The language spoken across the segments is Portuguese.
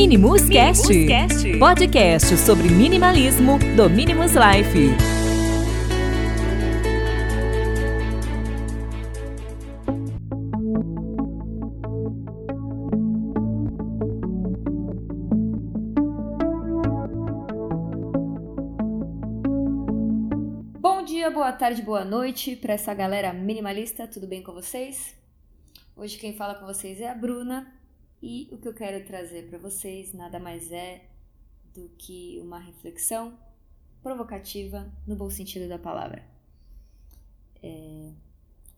Minimus, Cast, Cast, podcast sobre minimalismo do Minimus Life. Bom dia, boa tarde, boa noite para essa galera minimalista, tudo bem com vocês? Hoje quem fala com vocês é a Bruna e o que eu quero trazer para vocês nada mais é do que uma reflexão provocativa no bom sentido da palavra. É...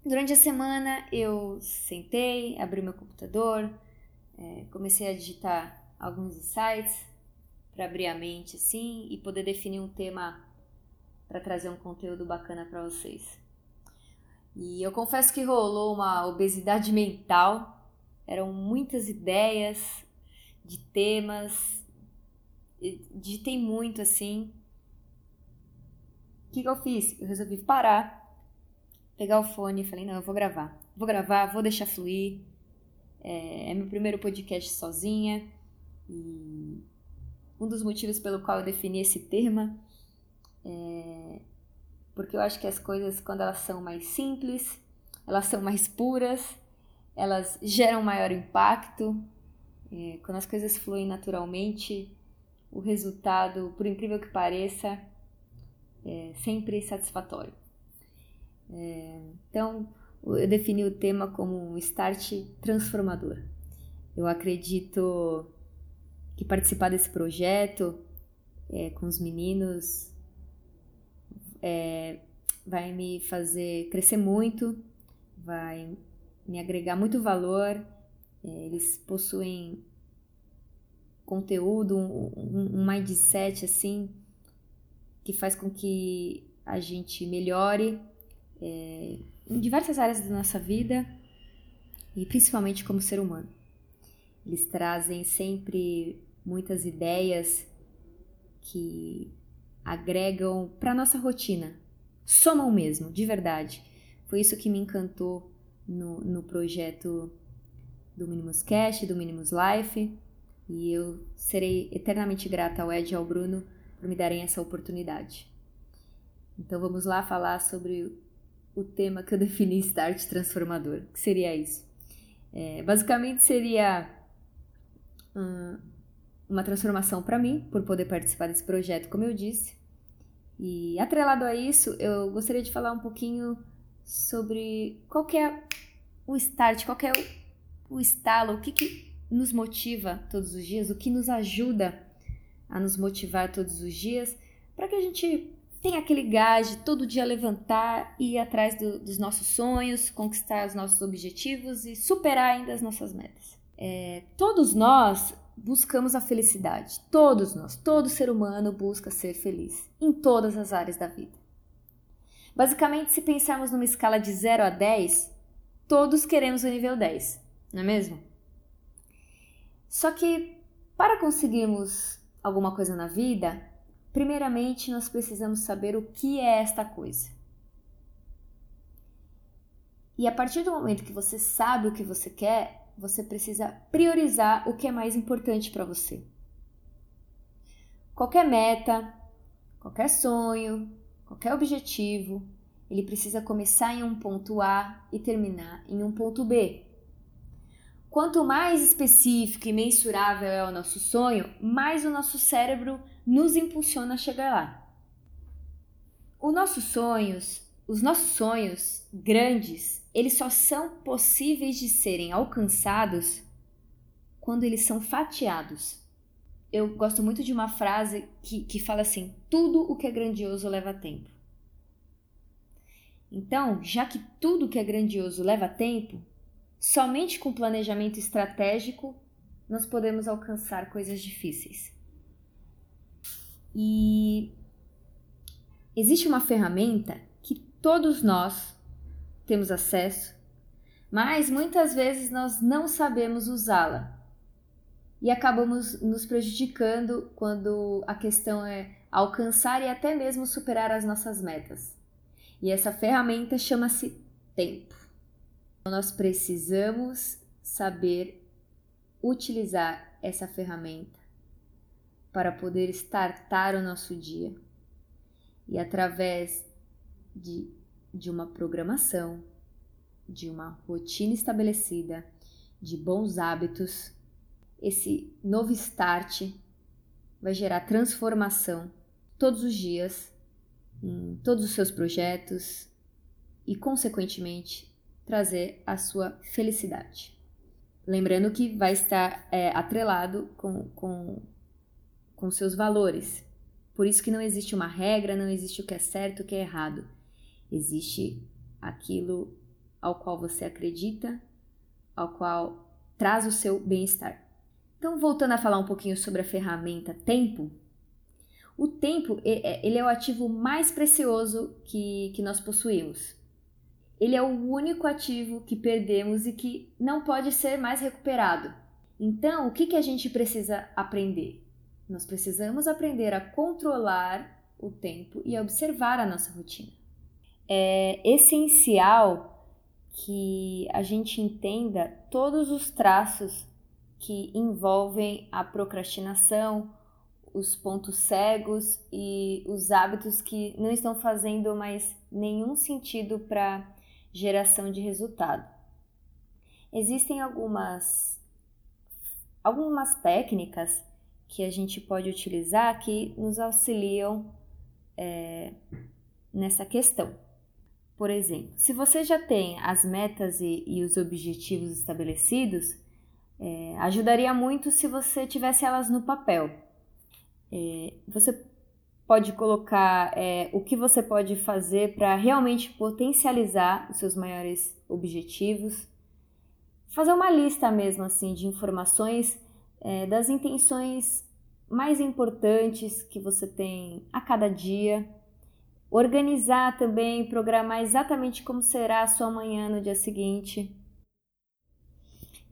Durante a semana eu sentei, abri meu computador, é, comecei a digitar alguns insights para abrir a mente assim e poder definir um tema para trazer um conteúdo bacana para vocês. E eu confesso que rolou uma obesidade mental eram muitas ideias de temas, digitei muito assim. O que, que eu fiz? Eu resolvi parar, pegar o fone e falei: não, eu vou gravar. Vou gravar, vou deixar fluir. É, é meu primeiro podcast sozinha. E um dos motivos pelo qual eu defini esse termo é porque eu acho que as coisas, quando elas são mais simples, elas são mais puras, elas geram maior impacto. É, quando as coisas fluem naturalmente, o resultado, por incrível que pareça, é sempre satisfatório. É, então, eu defini o tema como um start transformador. Eu acredito que participar desse projeto é, com os meninos é, vai me fazer crescer muito, vai me agregar muito valor. É, eles possuem conteúdo, um, mindset assim que faz com que a gente melhore é, em diversas áreas da nossa vida e principalmente como ser humano. Eles trazem sempre muitas ideias que agregam para nossa rotina, somam mesmo, de verdade. Foi isso que me encantou no, no projeto do Minimus Cash, do Minimus Life, e eu serei eternamente grata ao Ed e ao Bruno por me darem essa oportunidade. Então vamos lá falar sobre o tema que eu defini Start Transformador, que seria isso. É, basicamente seria hum, uma transformação para mim, por poder participar desse projeto, como eu disse. E atrelado a isso, eu gostaria de falar um pouquinho sobre qual é o start, qual é o, o estalo, o que, que nos motiva todos os dias, o que nos ajuda a nos motivar todos os dias, para que a gente tenha aquele gás de todo dia levantar e ir atrás do, dos nossos sonhos, conquistar os nossos objetivos e superar ainda as nossas metas. É, todos nós buscamos a felicidade, todos nós, todo ser humano busca ser feliz em todas as áreas da vida. Basicamente, se pensarmos numa escala de 0 a 10, todos queremos o nível 10, não é mesmo? Só que para conseguirmos alguma coisa na vida, primeiramente nós precisamos saber o que é esta coisa. E a partir do momento que você sabe o que você quer, você precisa priorizar o que é mais importante para você. Qualquer meta, qualquer sonho, qualquer objetivo, ele precisa começar em um ponto A e terminar em um ponto B. Quanto mais específico e mensurável é o nosso sonho, mais o nosso cérebro nos impulsiona a chegar lá. Os nossos sonhos, os nossos sonhos grandes, eles só são possíveis de serem alcançados quando eles são fatiados eu gosto muito de uma frase que, que fala assim: tudo o que é grandioso leva tempo. Então, já que tudo que é grandioso leva tempo, somente com planejamento estratégico nós podemos alcançar coisas difíceis. E existe uma ferramenta que todos nós temos acesso, mas muitas vezes nós não sabemos usá-la e acabamos nos prejudicando quando a questão é alcançar e até mesmo superar as nossas metas. E essa ferramenta chama-se tempo. Então, nós precisamos saber utilizar essa ferramenta para poder startar o nosso dia e através de, de uma programação, de uma rotina estabelecida, de bons hábitos, esse novo start vai gerar transformação todos os dias em todos os seus projetos e, consequentemente, trazer a sua felicidade. Lembrando que vai estar é, atrelado com, com, com seus valores. Por isso que não existe uma regra, não existe o que é certo, o que é errado. Existe aquilo ao qual você acredita, ao qual traz o seu bem-estar. Então, voltando a falar um pouquinho sobre a ferramenta tempo, o tempo é, ele é o ativo mais precioso que, que nós possuímos. Ele é o único ativo que perdemos e que não pode ser mais recuperado. Então, o que, que a gente precisa aprender? Nós precisamos aprender a controlar o tempo e a observar a nossa rotina. É essencial que a gente entenda todos os traços que envolvem a procrastinação, os pontos cegos e os hábitos que não estão fazendo mais nenhum sentido para geração de resultado. Existem algumas algumas técnicas que a gente pode utilizar que nos auxiliam é, nessa questão. Por exemplo, se você já tem as metas e, e os objetivos estabelecidos, é, ajudaria muito se você tivesse elas no papel é, você pode colocar é, o que você pode fazer para realmente potencializar os seus maiores objetivos. Fazer uma lista mesmo assim de informações é, das intenções mais importantes que você tem a cada dia. Organizar também, programar exatamente como será a sua manhã no dia seguinte.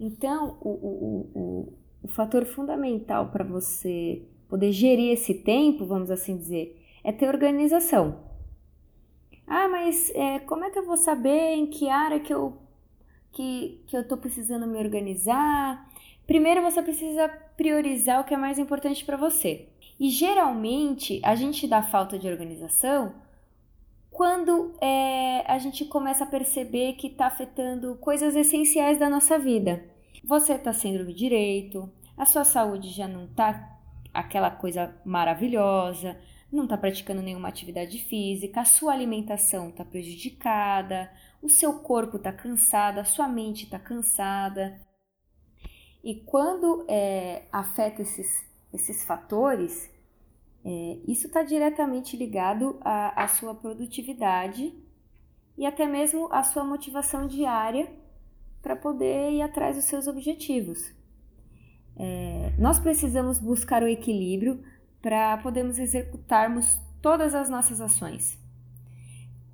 Então, o, o, o, o fator fundamental para você poder gerir esse tempo, vamos assim dizer, é ter organização. Ah, mas é, como é que eu vou saber em que área que eu que, que eu estou precisando me organizar? Primeiro você precisa priorizar o que é mais importante para você. E geralmente a gente dá falta de organização quando é, a gente começa a perceber que está afetando coisas essenciais da nossa vida. Você está sendo direito, a sua saúde já não está aquela coisa maravilhosa, não está praticando nenhuma atividade física, a sua alimentação está prejudicada, o seu corpo está cansado, a sua mente está cansada. E quando é, afeta esses, esses fatores, é, isso está diretamente ligado à, à sua produtividade e até mesmo à sua motivação diária para poder ir atrás dos seus objetivos. É, nós precisamos buscar o equilíbrio para podermos executarmos todas as nossas ações.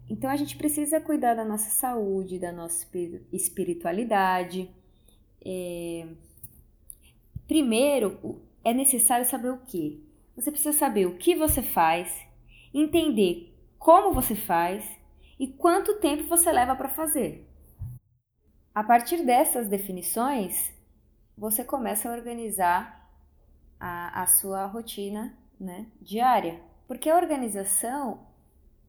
Então a gente precisa cuidar da nossa saúde, da nossa espiritualidade. É... Primeiro, é necessário saber o que. Você precisa saber o que você faz, entender como você faz e quanto tempo você leva para fazer. A partir dessas definições, você começa a organizar a, a sua rotina né, diária. Porque a organização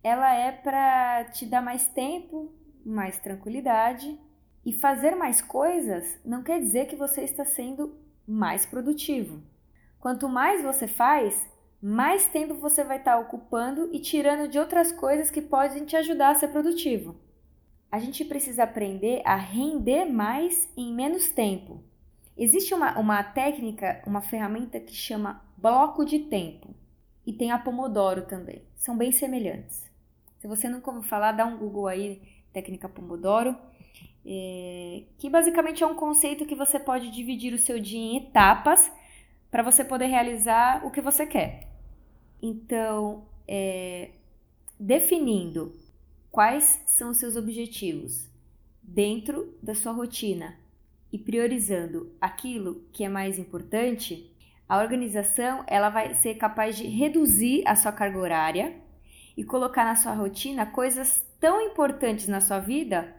ela é para te dar mais tempo, mais tranquilidade e fazer mais coisas não quer dizer que você está sendo mais produtivo. Quanto mais você faz, mais tempo você vai estar ocupando e tirando de outras coisas que podem te ajudar a ser produtivo. A gente precisa aprender a render mais em menos tempo. Existe uma, uma técnica, uma ferramenta que chama bloco de tempo e tem a Pomodoro também. São bem semelhantes. Se você nunca ouviu falar, dá um Google aí, técnica Pomodoro, é, que basicamente é um conceito que você pode dividir o seu dia em etapas para você poder realizar o que você quer. Então, é, definindo quais são os seus objetivos dentro da sua rotina e priorizando aquilo que é mais importante, a organização ela vai ser capaz de reduzir a sua carga horária e colocar na sua rotina coisas tão importantes na sua vida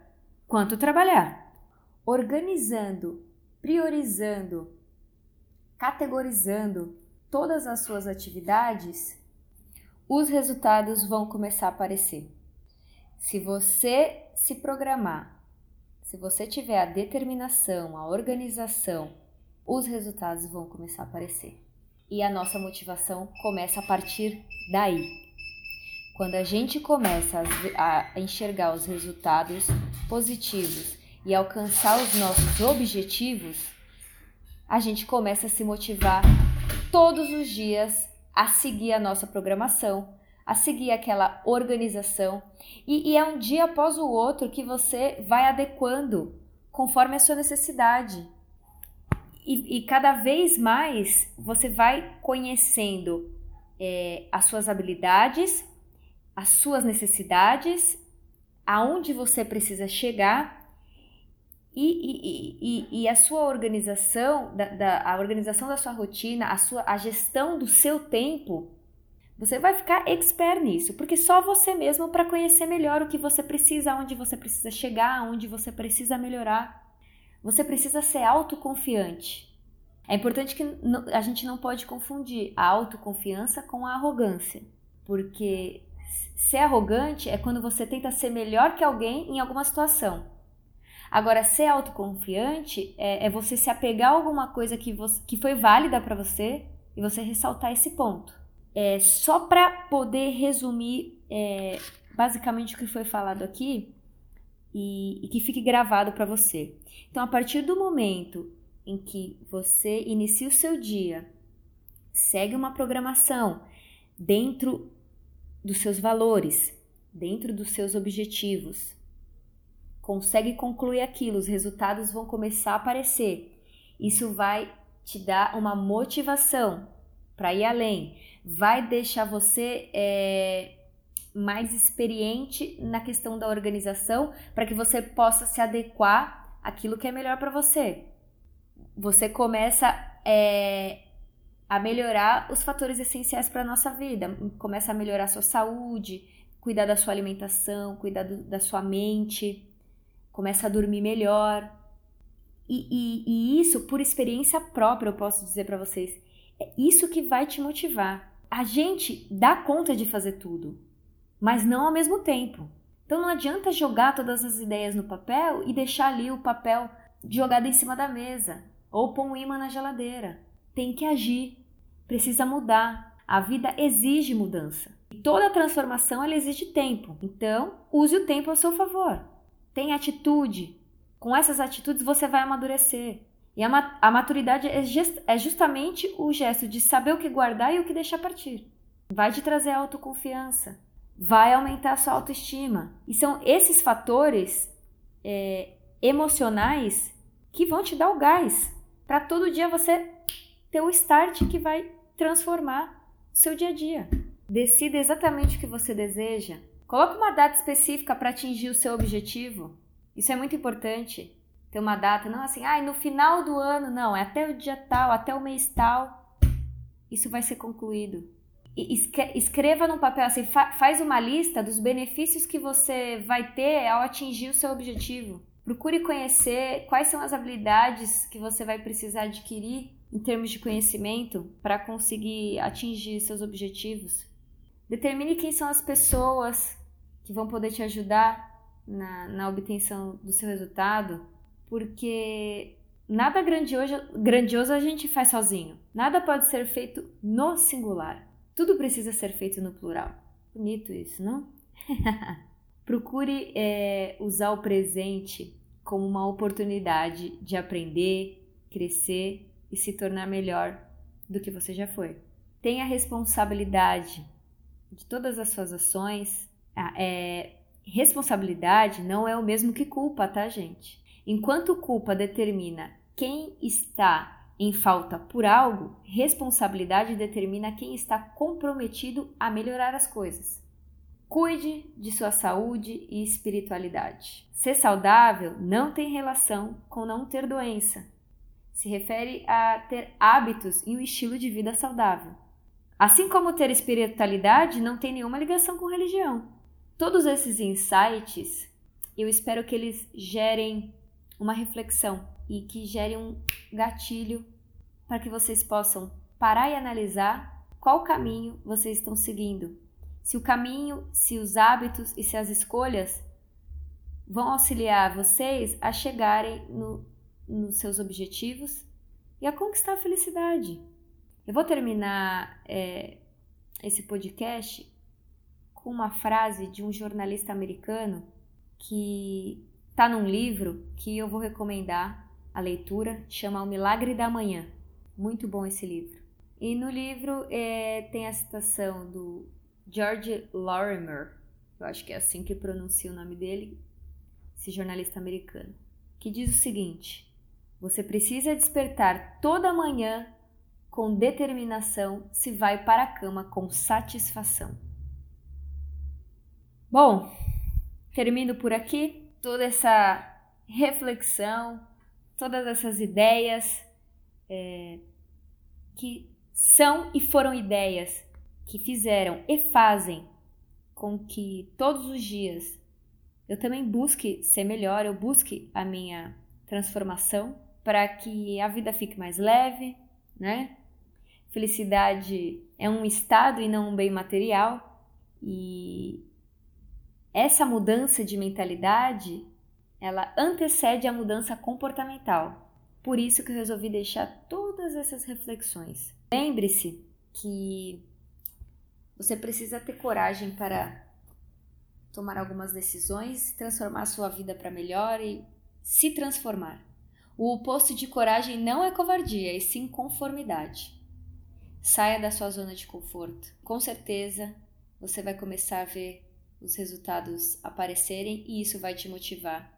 quanto trabalhar. Organizando, priorizando categorizando todas as suas atividades, os resultados vão começar a aparecer. Se você se programar, se você tiver a determinação, a organização, os resultados vão começar a aparecer. E a nossa motivação começa a partir daí. Quando a gente começa a enxergar os resultados positivos e alcançar os nossos objetivos, a gente começa a se motivar todos os dias a seguir a nossa programação, a seguir aquela organização. E, e, é um dia após o outro que você vai adequando conforme a sua necessidade. E, e cada vez mais você vai conhecendo é, as suas habilidades, as suas necessidades, aonde você precisa chegar e, e, e, e, a sua organização, da, da, a organização da sua rotina, a, sua, a gestão do seu tempo, você vai ficar expert nisso, porque só você mesmo para conhecer melhor o que você precisa, aonde você precisa chegar, aonde você precisa melhorar. Você precisa ser autoconfiante. É importante que a gente não pode confundir a autoconfiança com a arrogância, porque ser arrogante é quando você tenta ser melhor que alguém em alguma situação. Agora, ser autoconfiante é, é você se apegar a alguma coisa que, você, que foi válida para você e você ressaltar esse ponto. É, só para poder resumir é, basicamente o que foi falado aqui e, e que fique gravado para você. Então, a partir do momento em que você inicia o seu dia, segue uma programação dentro dos seus valores, dentro dos seus objetivos, consegue concluir aquilo, os resultados vão começar a aparecer. Isso vai te dar uma motivação para ir além, vai deixar você é, mais experiente na questão da organização para que você possa se adequar àquilo que é melhor para você. Você começa é, a melhorar os fatores essenciais para a nossa vida, começa a melhorar a sua saúde, cuidar da sua alimentação, cuidar do, da sua mente começa a dormir melhor. E, e, e isso, por experiência própria, eu posso dizer para vocês, é isso que vai te motivar. A gente dá conta de fazer tudo, mas não ao mesmo tempo. Então não adianta jogar todas as ideias no papel e deixar ali o papel jogado em cima da mesa ou pôr um imã na geladeira. Tem que agir, precisa mudar. A vida exige mudança. E toda transformação ela exige tempo. Então, use o tempo ao seu favor. Tem atitude. Com essas atitudes você vai amadurecer. E a, a maturidade é, é justamente o gesto de saber o que guardar e o que deixar partir. Vai te trazer autoconfiança. Vai aumentar a sua autoestima. E são esses fatores é, emocionais que vão te dar o gás para todo dia você ter o start que vai transformar seu dia a dia. Decida exatamente o que você deseja, Coloque uma data específica para atingir o seu objetivo. Isso é muito importante. Ter uma data, não assim, ah, no final do ano, não, é até o dia tal, até o mês tal. Isso vai ser concluído. E escreva no papel, assim, fa faz uma lista dos benefícios que você vai ter ao atingir o seu objetivo. Procure conhecer quais são as habilidades que você vai precisar adquirir em termos de conhecimento para conseguir atingir seus objetivos. Determine quem são as pessoas que vão poder te ajudar na, na obtenção do seu resultado, porque nada grandioso, grandioso a gente faz sozinho. Nada pode ser feito no singular. Tudo precisa ser feito no plural. Bonito isso, não? Procure é, usar o presente como uma oportunidade de aprender, crescer e se tornar melhor do que você já foi. Tenha responsabilidade de todas as suas ações. Ah, é, responsabilidade não é o mesmo que culpa, tá, gente? Enquanto culpa determina quem está em falta por algo, responsabilidade determina quem está comprometido a melhorar as coisas. Cuide de sua saúde e espiritualidade. Ser saudável não tem relação com não ter doença. Se refere a ter hábitos e um estilo de vida saudável. Assim como ter espiritualidade não tem nenhuma ligação com religião. Todos esses insights, eu espero que eles gerem uma reflexão e que gerem um gatilho para que vocês possam parar e analisar qual caminho vocês estão seguindo. Se o caminho, se os hábitos e se as escolhas vão auxiliar vocês a chegarem no, nos seus objetivos e a conquistar a felicidade. Eu vou terminar é, esse podcast com uma frase de um jornalista americano que está num livro que eu vou recomendar a leitura, chama O Milagre da Manhã. Muito bom esse livro. E no livro é, tem a citação do George Lorimer, eu acho que é assim que pronuncia o nome dele, esse jornalista americano, que diz o seguinte: Você precisa despertar toda manhã com determinação se vai para a cama com satisfação. Bom, termino por aqui toda essa reflexão, todas essas ideias é, que são e foram ideias que fizeram e fazem com que todos os dias eu também busque ser melhor, eu busque a minha transformação para que a vida fique mais leve, né? Felicidade é um estado e não um bem material e essa mudança de mentalidade, ela antecede a mudança comportamental. Por isso que eu resolvi deixar todas essas reflexões. Lembre-se que você precisa ter coragem para tomar algumas decisões, transformar sua vida para melhor e se transformar. O oposto de coragem não é covardia, e sim conformidade. Saia da sua zona de conforto. Com certeza você vai começar a ver os resultados aparecerem e isso vai te motivar.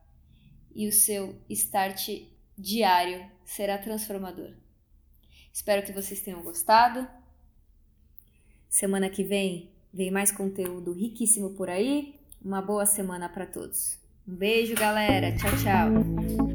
E o seu start diário será transformador. Espero que vocês tenham gostado. Semana que vem vem mais conteúdo riquíssimo por aí. Uma boa semana para todos. Um beijo, galera. Tchau, tchau.